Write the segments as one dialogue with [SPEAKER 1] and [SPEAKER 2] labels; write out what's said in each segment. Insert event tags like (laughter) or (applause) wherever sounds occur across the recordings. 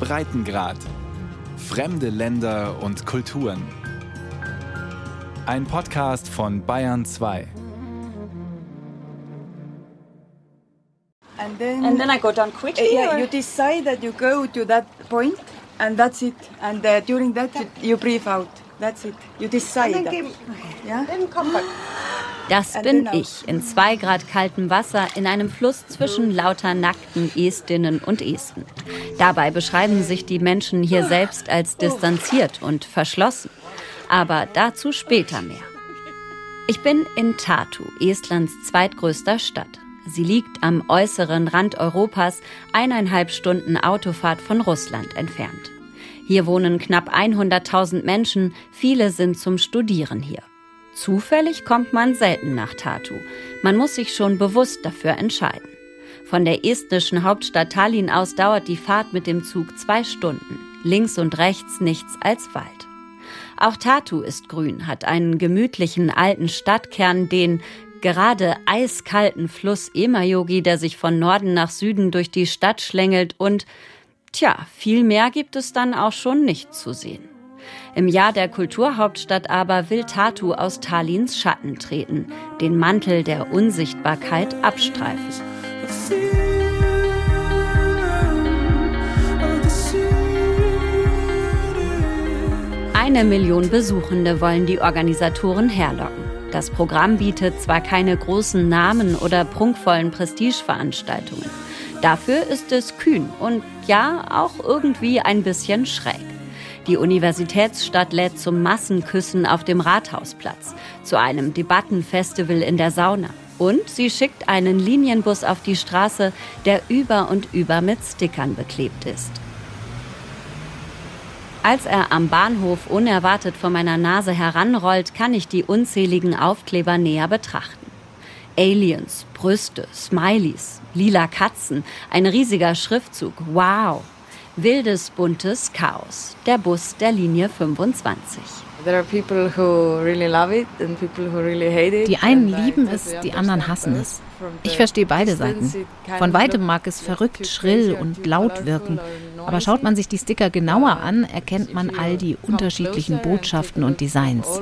[SPEAKER 1] Breitengrad. Fremde Länder und Kulturen. Ein Podcast von Bayern 2.
[SPEAKER 2] And then,
[SPEAKER 3] And then I go down quickly.
[SPEAKER 2] uh, yeah,
[SPEAKER 3] or-
[SPEAKER 2] you decide that you go to that point, and that's it. And uh, during that, you, breathe out. That's it. You decide. that. Yeah.
[SPEAKER 4] Das
[SPEAKER 2] And
[SPEAKER 4] bin
[SPEAKER 2] then out.
[SPEAKER 4] ich in zwei Grad kaltem Wasser in einem Fluss zwischen lauter nackten Estinnen und Esten. Dabei beschreiben sich die Menschen hier selbst als distanziert und verschlossen. Aber dazu später mehr. Ich bin in Tartu, Estlands zweitgrößter Stadt. Sie liegt am äußeren Rand Europas, eineinhalb Stunden Autofahrt von Russland entfernt. Hier wohnen knapp 100.000 Menschen, viele sind zum Studieren hier. Zufällig kommt man selten nach Tartu. Man muss sich schon bewusst dafür entscheiden. Von der estnischen Hauptstadt Tallinn aus dauert die Fahrt mit dem Zug zwei Stunden. Links und rechts nichts als Wald. Auch Tartu ist grün, hat einen gemütlichen alten Stadtkern, den gerade eiskalten Fluss Emajogi, der sich von Norden nach Süden durch die Stadt schlängelt und, tja, viel mehr gibt es dann auch schon nicht zu sehen. Im Jahr der Kulturhauptstadt aber will Tartu aus Tallinns Schatten treten, den Mantel der Unsichtbarkeit abstreifen. Eine Million Besuchende wollen die Organisatoren herlocken. Das Programm bietet zwar keine großen Namen oder prunkvollen Prestigeveranstaltungen. Dafür ist es kühn und ja, auch irgendwie ein bisschen schräg. Die Universitätsstadt lädt zum Massenküssen auf dem Rathausplatz, zu einem Debattenfestival in der Sauna. Und sie schickt einen Linienbus auf die Straße, der über und über mit Stickern beklebt ist. Als er am Bahnhof unerwartet vor meiner Nase heranrollt, kann ich die unzähligen Aufkleber näher betrachten. Aliens, Brüste, Smileys, lila Katzen, ein riesiger Schriftzug. Wow! Wildes, buntes Chaos. Der Bus der Linie 25.
[SPEAKER 5] There are people who really love it and people who really hate it.
[SPEAKER 6] Die einen lieben es, die anderen hassen es. Ich verstehe beide Seiten. Von weitem mag es verrückt, schrill und laut wirken. Aber schaut man sich die Sticker genauer an, erkennt man all die unterschiedlichen Botschaften und Designs.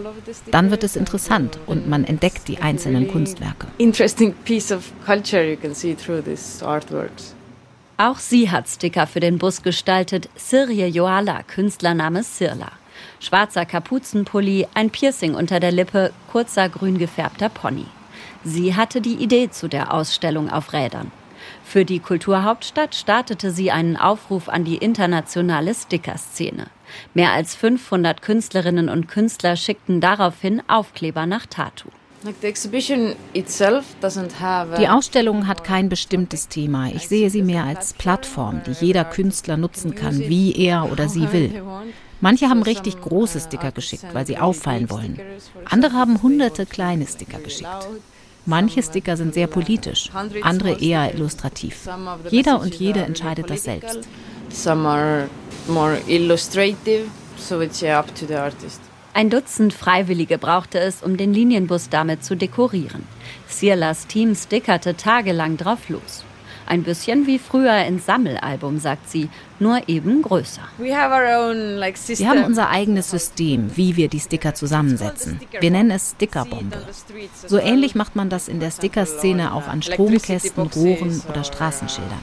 [SPEAKER 6] Dann wird es interessant und man entdeckt die einzelnen Kunstwerke.
[SPEAKER 5] Interesting piece of culture you can see through these artworks.
[SPEAKER 4] Auch sie hat Sticker für den Bus gestaltet. Sirje Joala, Künstlername Sirla. Schwarzer Kapuzenpulli, ein Piercing unter der Lippe, kurzer grün gefärbter Pony. Sie hatte die Idee zu der Ausstellung auf Rädern. Für die Kulturhauptstadt startete sie einen Aufruf an die internationale Stickerszene. Mehr als 500 Künstlerinnen und Künstler schickten daraufhin Aufkleber nach Tartu.
[SPEAKER 6] Die Ausstellung hat kein bestimmtes Thema. Ich sehe sie mehr als Plattform, die jeder Künstler nutzen kann, wie er oder (laughs) sie will. Manche haben richtig große Sticker geschickt, weil sie auffallen wollen. Andere haben hunderte kleine Sticker geschickt. Manche Sticker sind sehr politisch, andere eher illustrativ. Jeder und jede entscheidet das selbst.
[SPEAKER 5] Some are more illustrative, so it's up to the artist.
[SPEAKER 4] Ein Dutzend Freiwillige brauchte es, um den Linienbus damit zu dekorieren. Sirlas Team stickerte tagelang drauf los. Ein bisschen wie früher ins Sammelalbum, sagt sie, nur eben größer.
[SPEAKER 5] Own like.
[SPEAKER 6] Wir haben unser eigenes System, wie wir die Sticker zusammensetzen. Wir nennen es Stickerbombe. So ähnlich macht man das in der Stickerszene auch an Stromkästen, Rohren oder Straßenschildern.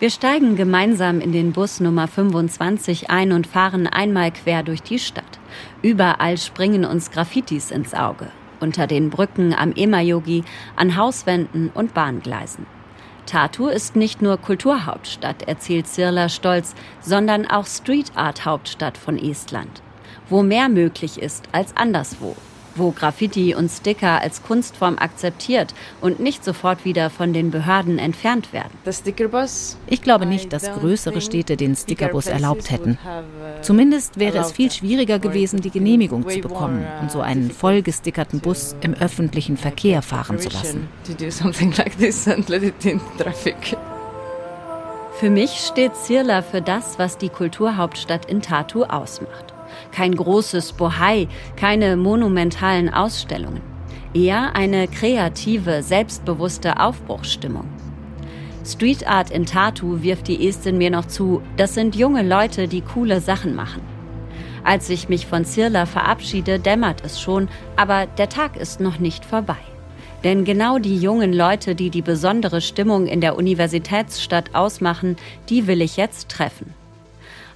[SPEAKER 4] Wir steigen gemeinsam in den Bus Nummer 25 ein und fahren einmal quer durch die Stadt. Überall springen uns Graffitis ins Auge. Unter den Brücken am Emajogi, an Hauswänden und Bahngleisen. Tartu ist nicht nur Kulturhauptstadt, erzählt Sirla stolz, sondern auch Street Art Hauptstadt von Estland. Wo mehr möglich ist als anderswo. Wo Graffiti und Sticker als Kunstform akzeptiert und nicht sofort wieder von den Behörden entfernt werden.
[SPEAKER 6] Ich glaube nicht, dass größere Städte den Stickerbus erlaubt hätten. Zumindest wäre es viel schwieriger gewesen, die Genehmigung zu bekommen und so einen vollgestickerten Bus im öffentlichen Verkehr fahren zu lassen.
[SPEAKER 4] Für mich steht Sirla für das, was die Kulturhauptstadt in Tartu ausmacht. Kein großes Bohai, keine monumentalen Ausstellungen. Eher eine kreative, selbstbewusste Aufbruchsstimmung. Street Art in Tartu wirft die Estin mir noch zu, das sind junge Leute, die coole Sachen machen. Als ich mich von Zirla verabschiede, dämmert es schon, aber der Tag ist noch nicht vorbei. Denn genau die jungen Leute, die die besondere Stimmung in der Universitätsstadt ausmachen, die will ich jetzt treffen.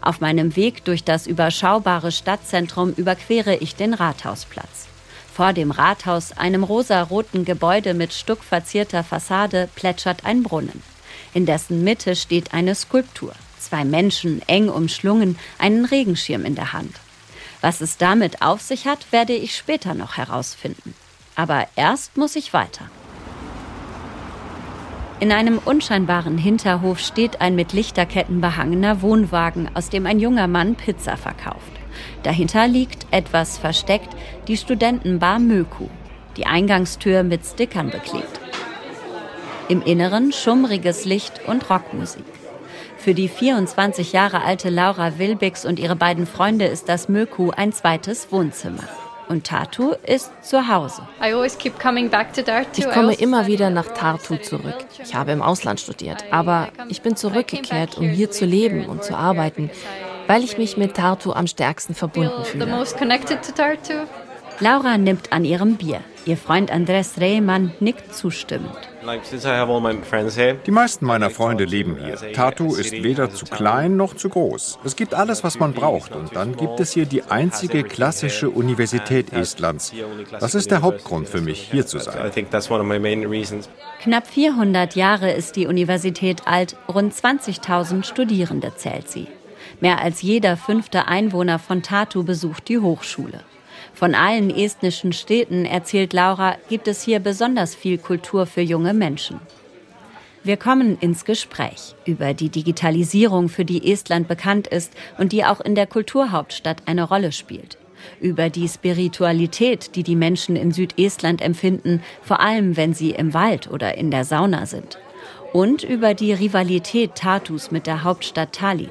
[SPEAKER 4] Auf meinem Weg durch das überschaubare Stadtzentrum überquere ich den Rathausplatz. Vor dem Rathaus, einem rosaroten Gebäude mit stuckverzierter Fassade, plätschert ein Brunnen. In dessen Mitte steht eine Skulptur. Zwei Menschen, eng umschlungen, einen Regenschirm in der Hand. Was es damit auf sich hat, werde ich später noch herausfinden. Aber erst muss ich weiter. In einem unscheinbaren Hinterhof steht ein mit Lichterketten behangener Wohnwagen, aus dem ein junger Mann Pizza verkauft. Dahinter liegt, etwas versteckt, die Studentenbar Möku, die Eingangstür mit Stickern beklebt. Im Inneren schummriges Licht und Rockmusik. Für die 24 Jahre alte Laura Wilbix und ihre beiden Freunde ist das Möku ein zweites Wohnzimmer. Und Tartu ist zu Hause.
[SPEAKER 3] Ich komme immer wieder nach Tartu zurück. Ich habe im Ausland studiert, aber ich bin zurückgekehrt, um hier zu leben und zu arbeiten, weil ich mich mit Tartu am stärksten verbunden fühle.
[SPEAKER 4] Laura nimmt an ihrem Bier. Ihr Freund Andres Rehmann nickt zustimmend.
[SPEAKER 7] Die meisten meiner Freunde leben hier. Tartu ist weder zu klein noch zu groß. Es gibt alles, was man braucht. Und dann gibt es hier die einzige klassische Universität Estlands. Das ist der Hauptgrund für mich, hier zu sein.
[SPEAKER 4] Knapp 400 Jahre ist die Universität alt. Rund 20.000 Studierende zählt sie. Mehr als jeder fünfte Einwohner von Tartu besucht die Hochschule. Von allen estnischen Städten, erzählt Laura, gibt es hier besonders viel Kultur für junge Menschen. Wir kommen ins Gespräch über die Digitalisierung, für die Estland bekannt ist und die auch in der Kulturhauptstadt eine Rolle spielt. Über die Spiritualität, die die Menschen in Südestland empfinden, vor allem wenn sie im Wald oder in der Sauna sind. Und über die Rivalität Tartus mit der Hauptstadt Tallinn.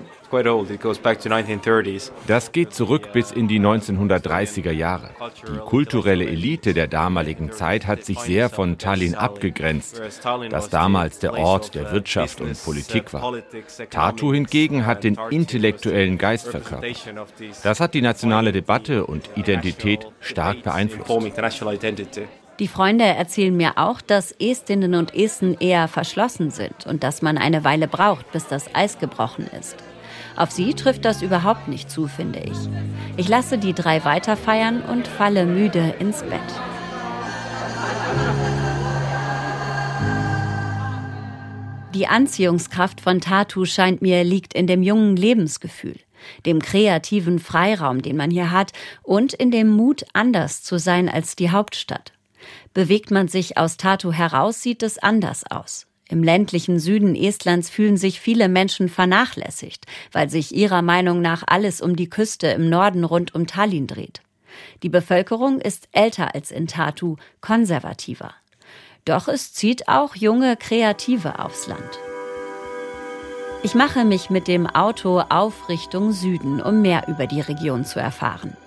[SPEAKER 8] Das geht zurück bis in die 1930er Jahre. Die kulturelle Elite der damaligen Zeit hat sich sehr von Tallinn abgegrenzt, das damals der Ort der Wirtschaft und Politik war. Tartu hingegen hat den intellektuellen Geist verkörpert. Das hat die nationale Debatte und Identität stark beeinflusst.
[SPEAKER 4] Die Freunde erzählen mir auch, dass Estinnen und Esten eher verschlossen sind und dass man eine Weile braucht, bis das Eis gebrochen ist. Auf sie trifft das überhaupt nicht zu, finde ich. Ich lasse die drei weiter feiern und falle müde ins Bett. Die Anziehungskraft von Tatu scheint mir liegt in dem jungen Lebensgefühl, dem kreativen Freiraum, den man hier hat und in dem Mut, anders zu sein als die Hauptstadt. Bewegt man sich aus Tatu heraus, sieht es anders aus. Im ländlichen Süden Estlands fühlen sich viele Menschen vernachlässigt, weil sich ihrer Meinung nach alles um die Küste im Norden rund um Tallinn dreht. Die Bevölkerung ist älter als in Tartu, konservativer. Doch es zieht auch junge Kreative aufs Land. Ich mache mich mit dem Auto auf Richtung Süden, um mehr über die Region zu erfahren.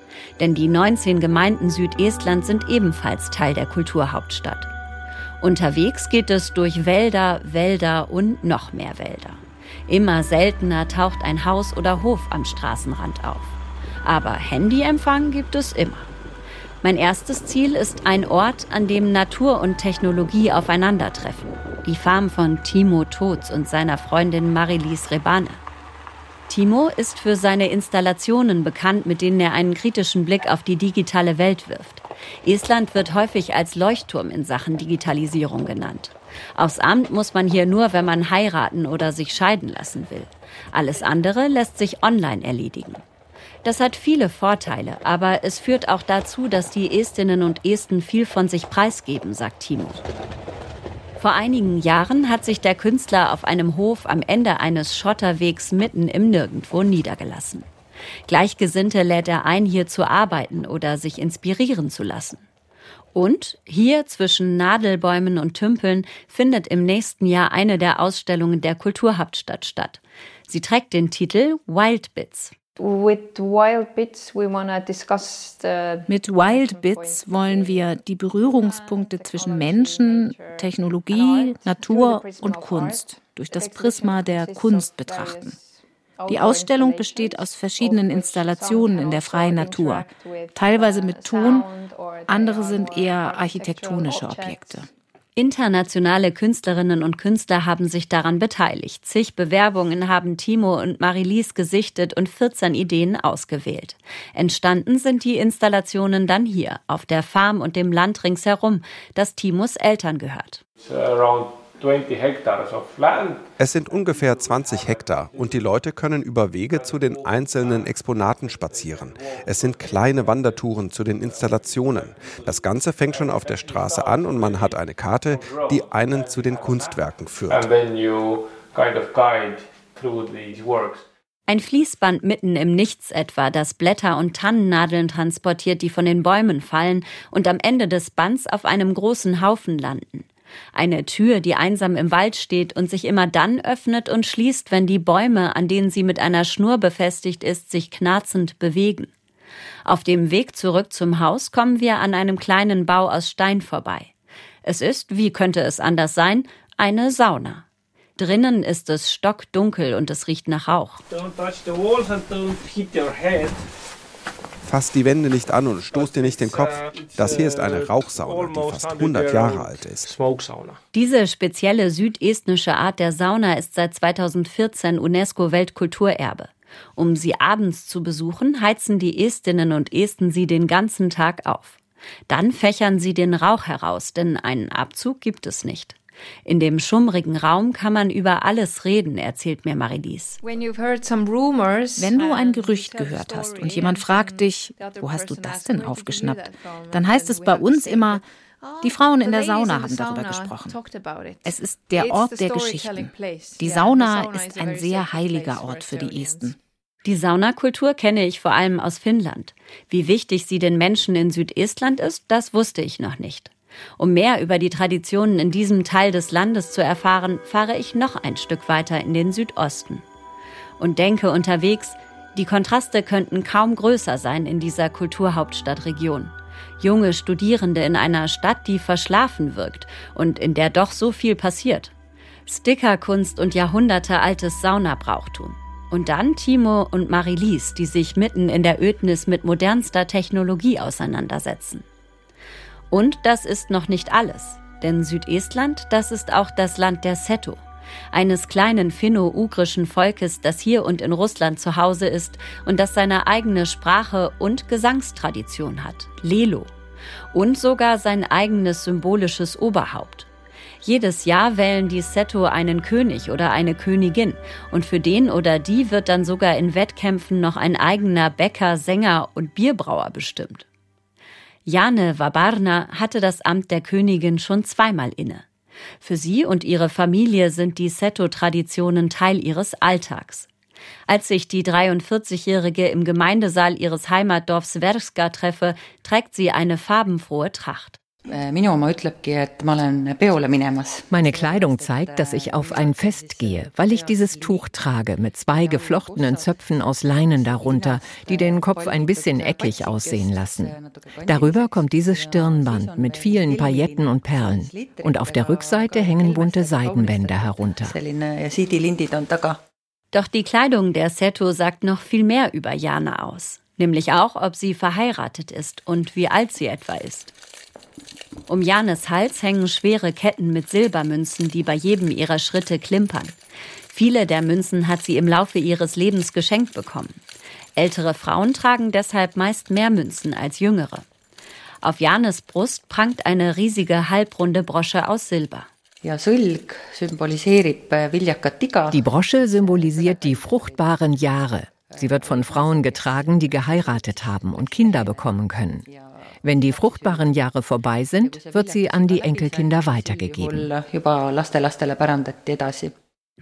[SPEAKER 4] Denn die 19 Gemeinden Südestlands sind ebenfalls Teil der Kulturhauptstadt. Unterwegs geht es durch Wälder, Wälder und noch mehr Wälder. Immer seltener taucht ein Haus oder Hof am Straßenrand auf. Aber Handyempfang gibt es immer. Mein erstes Ziel ist ein Ort, an dem Natur und Technologie aufeinandertreffen. Die Farm von Timo Totz und seiner Freundin Marilis Rebane. Timo ist für seine Installationen bekannt, mit denen er einen kritischen Blick auf die digitale Welt wirft. Estland wird häufig als Leuchtturm in Sachen Digitalisierung genannt. Aufs Amt muss man hier nur, wenn man heiraten oder sich scheiden lassen will. Alles andere lässt sich online erledigen. Das hat viele Vorteile, aber es führt auch dazu, dass die Estinnen und Esten viel von sich preisgeben, sagt Timo. Vor einigen Jahren hat sich der Künstler auf einem Hof am Ende eines Schotterwegs mitten im Nirgendwo niedergelassen. Gleichgesinnte lädt er ein, hier zu arbeiten oder sich inspirieren zu lassen. Und hier zwischen Nadelbäumen und Tümpeln findet im nächsten Jahr eine der Ausstellungen der Kulturhauptstadt statt. Sie trägt den Titel Wild Bits.
[SPEAKER 6] Mit Wild Bits wollen wir die Berührungspunkte zwischen Menschen, Technologie, Natur und Kunst durch das Prisma der Kunst betrachten. Die Ausstellung besteht aus verschiedenen Installationen in der freien Natur, teilweise mit Ton, andere sind eher architektonische Objekte.
[SPEAKER 4] Internationale Künstlerinnen und Künstler haben sich daran beteiligt. Zig Bewerbungen haben Timo und Marilise gesichtet und 14 Ideen ausgewählt. Entstanden sind die Installationen dann hier, auf der Farm und dem Land ringsherum, das Timos Eltern gehört.
[SPEAKER 9] Es sind ungefähr 20 Hektar und die Leute können über Wege zu den einzelnen Exponaten spazieren. Es sind kleine Wandertouren zu den Installationen. Das Ganze fängt schon auf der Straße an und man hat eine Karte, die einen zu den Kunstwerken führt.
[SPEAKER 4] Ein Fließband mitten im Nichts etwa, das Blätter und Tannennadeln transportiert, die von den Bäumen fallen und am Ende des Bands auf einem großen Haufen landen. Eine Tür, die einsam im Wald steht und sich immer dann öffnet und schließt, wenn die Bäume, an denen sie mit einer Schnur befestigt ist, sich knarzend bewegen. Auf dem Weg zurück zum Haus kommen wir an einem kleinen Bau aus Stein vorbei. Es ist, wie könnte es anders sein, eine Sauna. Drinnen ist es stockdunkel und es riecht nach Rauch. Don't touch the walls and don't hit your head.
[SPEAKER 9] Fass die Wände nicht an und stoß dir nicht den Kopf. Das hier ist eine Rauchsauna, die fast 100 Jahre alt ist.
[SPEAKER 4] Diese spezielle südestnische Art der Sauna ist seit 2014 UNESCO-Weltkulturerbe. Um sie abends zu besuchen, heizen die Estinnen und Esten sie den ganzen Tag auf. Dann fächern sie den Rauch heraus, denn einen Abzug gibt es nicht. In dem schummrigen Raum kann man über alles reden, erzählt mir Marilise.
[SPEAKER 6] Wenn du ein Gerücht gehört hast und jemand fragt dich, wo hast du das denn aufgeschnappt, dann heißt es bei uns immer, die Frauen in der Sauna haben darüber gesprochen. Es ist der Ort der Geschichten. Die Sauna ist ein sehr heiliger Ort für die Esten.
[SPEAKER 4] Die Saunakultur kenne ich vor allem aus Finnland. Wie wichtig sie den Menschen in Südestland ist, das wusste ich noch nicht. Um mehr über die Traditionen in diesem Teil des Landes zu erfahren, fahre ich noch ein Stück weiter in den Südosten. Und denke unterwegs, die Kontraste könnten kaum größer sein in dieser Kulturhauptstadtregion. Junge Studierende in einer Stadt, die verschlafen wirkt und in der doch so viel passiert. Stickerkunst und jahrhundertealtes Saunabrauchtum. Und dann Timo und Marilise, die sich mitten in der Ödnis mit modernster Technologie auseinandersetzen. Und das ist noch nicht alles. Denn Südestland, das ist auch das Land der Seto, eines kleinen finno-ugrischen Volkes, das hier und in Russland zu Hause ist und das seine eigene Sprache und Gesangstradition hat, Lelo, und sogar sein eigenes symbolisches Oberhaupt. Jedes Jahr wählen die Seto einen König oder eine Königin und für den oder die wird dann sogar in Wettkämpfen noch ein eigener Bäcker, Sänger und Bierbrauer bestimmt. Jane Wabarna hatte das Amt der Königin schon zweimal inne. Für sie und ihre Familie sind die Seto-Traditionen Teil ihres Alltags. Als sich die 43-Jährige im Gemeindesaal ihres Heimatdorfs Verska treffe, trägt sie eine farbenfrohe Tracht.
[SPEAKER 10] Äh, Meine Kleidung zeigt, dass ich auf ein Fest gehe, weil ich dieses Tuch trage mit zwei geflochtenen Zöpfen aus Leinen darunter, die den Kopf ein bisschen eckig aussehen lassen. Darüber kommt dieses Stirnband mit vielen Pailletten und Perlen. Und auf der Rückseite hängen bunte Seidenbänder herunter.
[SPEAKER 4] Doch die Kleidung der Seto sagt noch viel mehr über Jana aus. Nämlich auch, ob sie verheiratet ist und wie alt sie etwa ist. Um Janes Hals hängen schwere Ketten mit Silbermünzen, die bei jedem ihrer Schritte klimpern. Viele der Münzen hat sie im Laufe ihres Lebens geschenkt bekommen. Ältere Frauen tragen deshalb meist mehr Münzen als jüngere. Auf Janes Brust prangt eine riesige halbrunde Brosche aus Silber.
[SPEAKER 10] Äh,
[SPEAKER 6] die Brosche symbolisiert die fruchtbaren Jahre. Sie wird von Frauen getragen, die geheiratet haben und Kinder bekommen können. Wenn die fruchtbaren Jahre vorbei sind, wird sie an die Enkelkinder weitergegeben.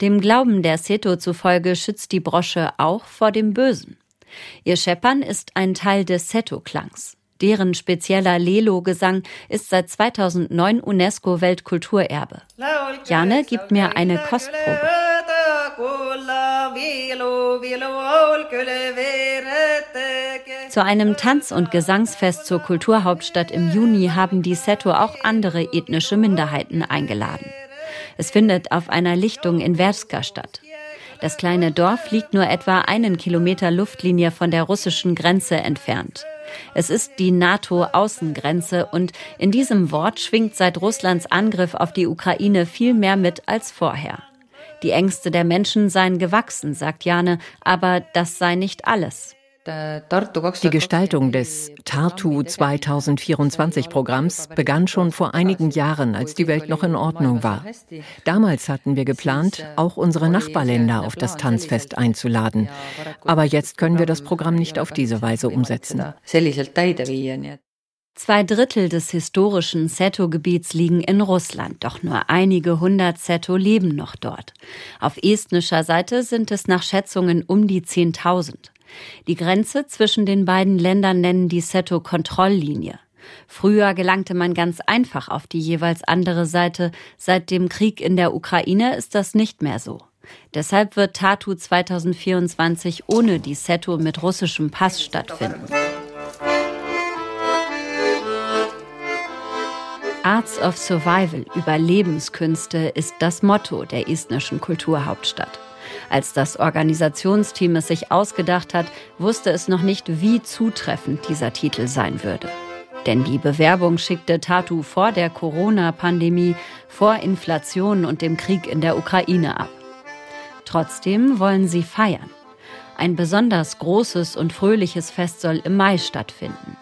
[SPEAKER 4] Dem Glauben der Seto zufolge schützt die Brosche auch vor dem Bösen. Ihr Scheppern ist ein Teil des Seto-Klangs. Deren spezieller Lelo-Gesang ist seit 2009 UNESCO-Weltkulturerbe. Jane gibt mir eine Kostprobe. Zu einem Tanz- und Gesangsfest zur Kulturhauptstadt im Juni haben die Seto auch andere ethnische Minderheiten eingeladen. Es findet auf einer Lichtung in Werska statt. Das kleine Dorf liegt nur etwa einen Kilometer Luftlinie von der russischen Grenze entfernt. Es ist die NATO-Außengrenze und in diesem Wort schwingt seit Russlands Angriff auf die Ukraine viel mehr mit als vorher. Die Ängste der Menschen seien gewachsen, sagt Jane, aber das sei nicht alles.
[SPEAKER 10] Die Gestaltung des Tartu 2024 Programms begann schon vor einigen Jahren, als die Welt noch in Ordnung war. Damals hatten wir geplant, auch unsere Nachbarländer auf das Tanzfest einzuladen. Aber jetzt können wir das Programm nicht auf diese Weise umsetzen.
[SPEAKER 4] Zwei Drittel des historischen Seto-Gebiets liegen in Russland, doch nur einige hundert Seto leben noch dort. Auf estnischer Seite sind es nach Schätzungen um die 10.000. Die Grenze zwischen den beiden Ländern nennen die Seto-Kontrolllinie. Früher gelangte man ganz einfach auf die jeweils andere Seite. Seit dem Krieg in der Ukraine ist das nicht mehr so. Deshalb wird Tatu 2024 ohne die Seto mit russischem Pass stattfinden. Arts of Survival, Überlebenskünste, ist das Motto der estnischen Kulturhauptstadt. Als das Organisationsteam es sich ausgedacht hat, wusste es noch nicht, wie zutreffend dieser Titel sein würde. Denn die Bewerbung schickte Tatu vor der Corona-Pandemie, vor Inflation und dem Krieg in der Ukraine ab. Trotzdem wollen sie feiern. Ein besonders großes und fröhliches Fest soll im Mai stattfinden.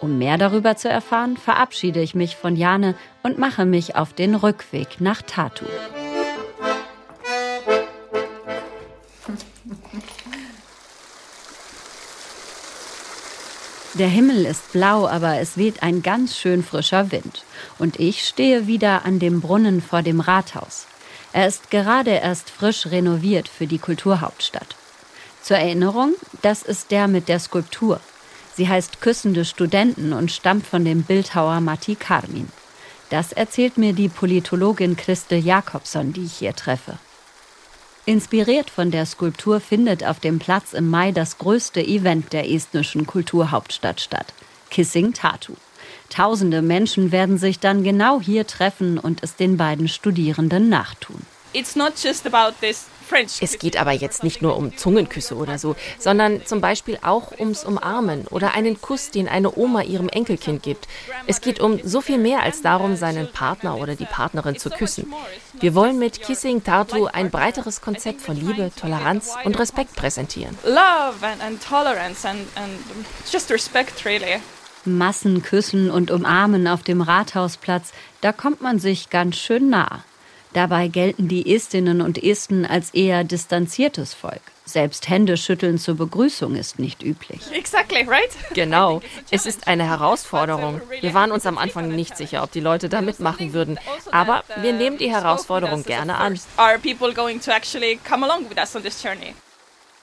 [SPEAKER 4] Um mehr darüber zu erfahren, verabschiede ich mich von Jane und mache mich auf den Rückweg nach Tatu. Der Himmel ist blau, aber es weht ein ganz schön frischer Wind. Und ich stehe wieder an dem Brunnen vor dem Rathaus. Er ist gerade erst frisch renoviert für die Kulturhauptstadt. Zur Erinnerung, das ist der mit der Skulptur. Sie heißt Küssende Studenten und stammt von dem Bildhauer Matti Karmin. Das erzählt mir die Politologin Christel Jakobson, die ich hier treffe. Inspiriert von der Skulptur findet auf dem Platz im Mai das größte Event der estnischen Kulturhauptstadt statt, Kissing Tatu. Tausende Menschen werden sich dann genau hier treffen und es den beiden Studierenden nachtun.
[SPEAKER 11] It's not just about this
[SPEAKER 3] es geht aber jetzt nicht nur um Zungenküsse oder so, sondern zum Beispiel auch ums Umarmen oder einen Kuss, den eine Oma ihrem Enkelkind gibt. Es geht um so viel mehr als darum, seinen Partner oder die Partnerin zu küssen. Wir wollen mit Kissing Tartu ein breiteres Konzept von Liebe, Toleranz und Respekt präsentieren. Love and, and tolerance and, and
[SPEAKER 4] just respect really. Massenküssen und Umarmen auf dem Rathausplatz, da kommt man sich ganz schön nah. Dabei gelten die Estinnen und Esten als eher distanziertes Volk. Selbst Händeschütteln zur Begrüßung ist nicht üblich.
[SPEAKER 11] Exactly, right?
[SPEAKER 3] Genau. Es ist eine Herausforderung. Wir waren uns am Anfang nicht sicher, ob die Leute da mitmachen würden. Aber wir nehmen die Herausforderung gerne an.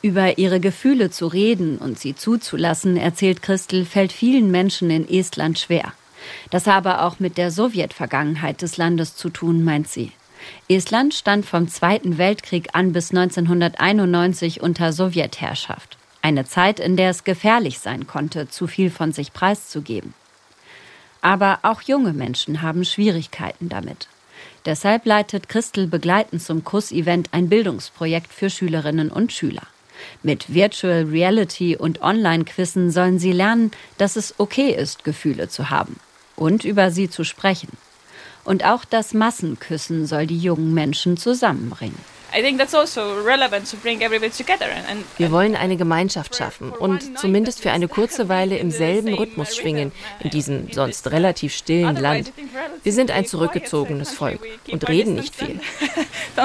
[SPEAKER 4] Über ihre Gefühle zu reden und sie zuzulassen, erzählt Christel, fällt vielen Menschen in Estland schwer. Das habe auch mit der Sowjetvergangenheit des Landes zu tun, meint sie. Estland stand vom Zweiten Weltkrieg an bis 1991 unter Sowjetherrschaft. Eine Zeit, in der es gefährlich sein konnte, zu viel von sich preiszugeben. Aber auch junge Menschen haben Schwierigkeiten damit. Deshalb leitet Christel begleitend zum Kuss-Event ein Bildungsprojekt für Schülerinnen und Schüler. Mit Virtual Reality und Online-Quizzen sollen sie lernen, dass es okay ist, Gefühle zu haben und über sie zu sprechen. Und auch das Massenküssen soll die jungen Menschen zusammenbringen.
[SPEAKER 3] Also Wir wollen eine Gemeinschaft schaffen und zumindest für eine kurze Weile im selben Rhythmus schwingen, in diesem sonst relativ stillen Land. Wir sind ein zurückgezogenes Volk und reden nicht viel. (laughs)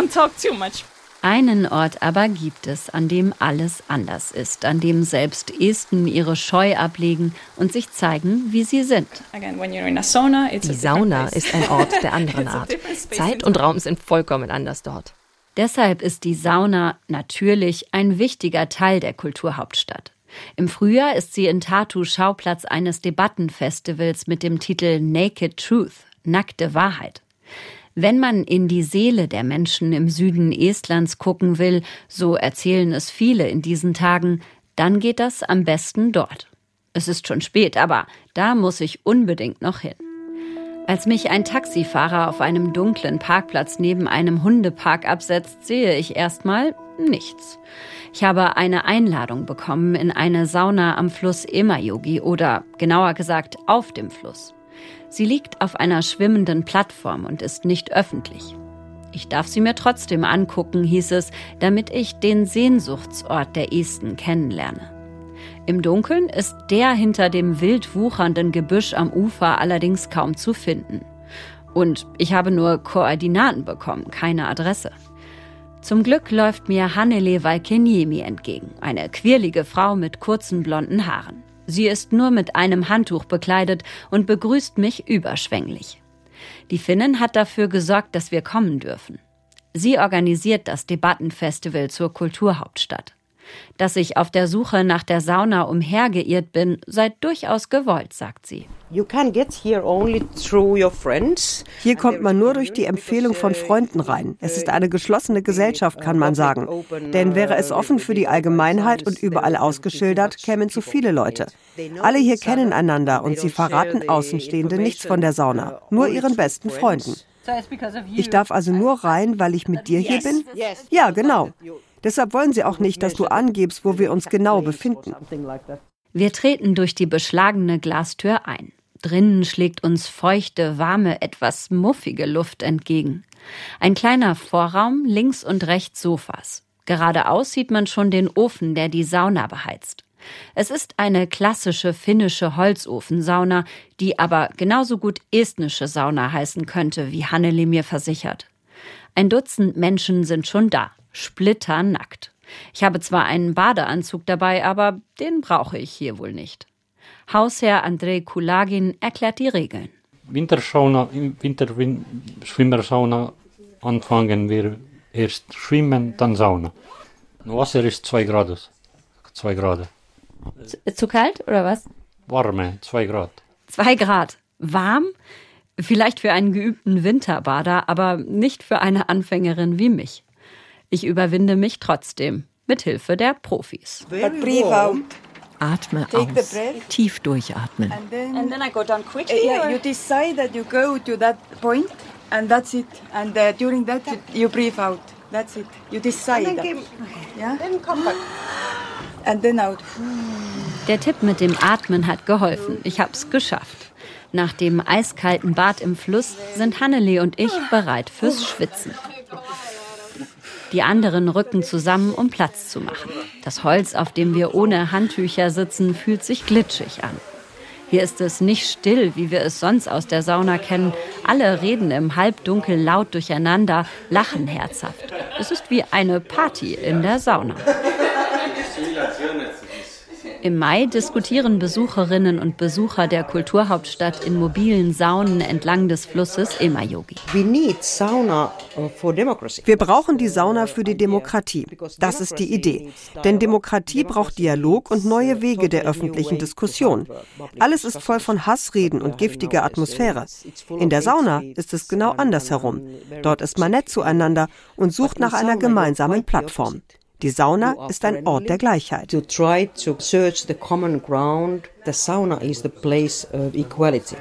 [SPEAKER 4] Einen Ort aber gibt es, an dem alles anders ist, an dem selbst Esten ihre Scheu ablegen und sich zeigen, wie sie sind.
[SPEAKER 3] Die Sauna ist ein Ort der anderen (laughs) Art. Zeit und Raum sind vollkommen anders dort.
[SPEAKER 4] Deshalb ist die Sauna natürlich ein wichtiger Teil der Kulturhauptstadt. Im Frühjahr ist sie in Tartu Schauplatz eines Debattenfestivals mit dem Titel Naked Truth, nackte Wahrheit. Wenn man in die Seele der Menschen im Süden Estlands gucken will, so erzählen es viele in diesen Tagen, dann geht das am besten dort. Es ist schon spät, aber da muss ich unbedingt noch hin. Als mich ein Taxifahrer auf einem dunklen Parkplatz neben einem Hundepark absetzt, sehe ich erstmal nichts. Ich habe eine Einladung bekommen in eine Sauna am Fluss Emayogi oder genauer gesagt auf dem Fluss. Sie liegt auf einer schwimmenden Plattform und ist nicht öffentlich. Ich darf sie mir trotzdem angucken, hieß es, damit ich den Sehnsuchtsort der Esten kennenlerne. Im Dunkeln ist der hinter dem wild wuchernden Gebüsch am Ufer allerdings kaum zu finden. Und ich habe nur Koordinaten bekommen, keine Adresse. Zum Glück läuft mir Hannele Valkeniemi entgegen, eine quirlige Frau mit kurzen blonden Haaren. Sie ist nur mit einem Handtuch bekleidet und begrüßt mich überschwänglich. Die Finnin hat dafür gesorgt, dass wir kommen dürfen. Sie organisiert das Debattenfestival zur Kulturhauptstadt. Dass ich auf der Suche nach der Sauna umhergeirrt bin, sei durchaus gewollt, sagt sie.
[SPEAKER 12] Hier kommt man nur durch die Empfehlung von Freunden rein. Es ist eine geschlossene Gesellschaft, kann man sagen. Denn wäre es offen für die Allgemeinheit und überall ausgeschildert, kämen zu viele Leute. Alle hier kennen einander und sie verraten Außenstehende nichts von der Sauna, nur ihren besten Freunden. Ich darf also nur rein, weil ich mit dir hier bin? Ja, genau. Deshalb wollen sie auch nicht, dass du angibst, wo wir uns genau befinden.
[SPEAKER 4] Wir treten durch die beschlagene Glastür ein. Drinnen schlägt uns feuchte, warme, etwas muffige Luft entgegen. Ein kleiner Vorraum, links und rechts Sofas. Geradeaus sieht man schon den Ofen, der die Sauna beheizt. Es ist eine klassische finnische Holzofensauna, die aber genauso gut estnische Sauna heißen könnte, wie Hannele mir versichert. Ein Dutzend Menschen sind schon da splitternackt. Ich habe zwar einen Badeanzug dabei, aber den brauche ich hier wohl nicht. Hausherr Andrei Kulagin erklärt die Regeln.
[SPEAKER 13] Wintersauna, im Winterschwimmersauna anfangen wir erst schwimmen, dann Sauna. Wasser ist 2 Grad. 2 Grad.
[SPEAKER 4] Zu, zu kalt oder was?
[SPEAKER 13] Warme, 2 Grad.
[SPEAKER 4] 2 Grad. Warm? Vielleicht für einen geübten Winterbader, aber nicht für eine Anfängerin wie mich. Ich überwinde mich trotzdem mit Hilfe der Profis.
[SPEAKER 10] Atme aus. Tief durchatmen.
[SPEAKER 2] And then, and then I go down quickly. Uh, yeah, you decide that you go to that point and that's it. And uh, during that you, you breathe out. That's it. You decide. And then, yeah? then come back.
[SPEAKER 4] And then out. Der Tipp mit dem Atmen hat geholfen. Ich hab's geschafft. Nach dem eiskalten Bad im Fluss sind Hannele und ich bereit fürs Schwitzen. Die anderen rücken zusammen, um Platz zu machen. Das Holz, auf dem wir ohne Handtücher sitzen, fühlt sich glitschig an. Hier ist es nicht still, wie wir es sonst aus der Sauna kennen. Alle reden im Halbdunkel laut durcheinander, lachen herzhaft. Es ist wie eine Party in der Sauna. Im Mai diskutieren Besucherinnen und Besucher der Kulturhauptstadt in mobilen Saunen entlang des Flusses Emajogi.
[SPEAKER 12] Uh,
[SPEAKER 2] Wir brauchen die Sauna für die Demokratie. Das ist die Idee. Denn Demokratie braucht Dialog und neue Wege der öffentlichen Diskussion. Alles ist voll von Hassreden und giftiger Atmosphäre. In der Sauna ist es genau andersherum. Dort ist man nett zueinander und sucht nach einer gemeinsamen Plattform. Die Sauna ist ein Ort der Gleichheit.
[SPEAKER 12] To try to search the common ground, the sauna is the place of equality.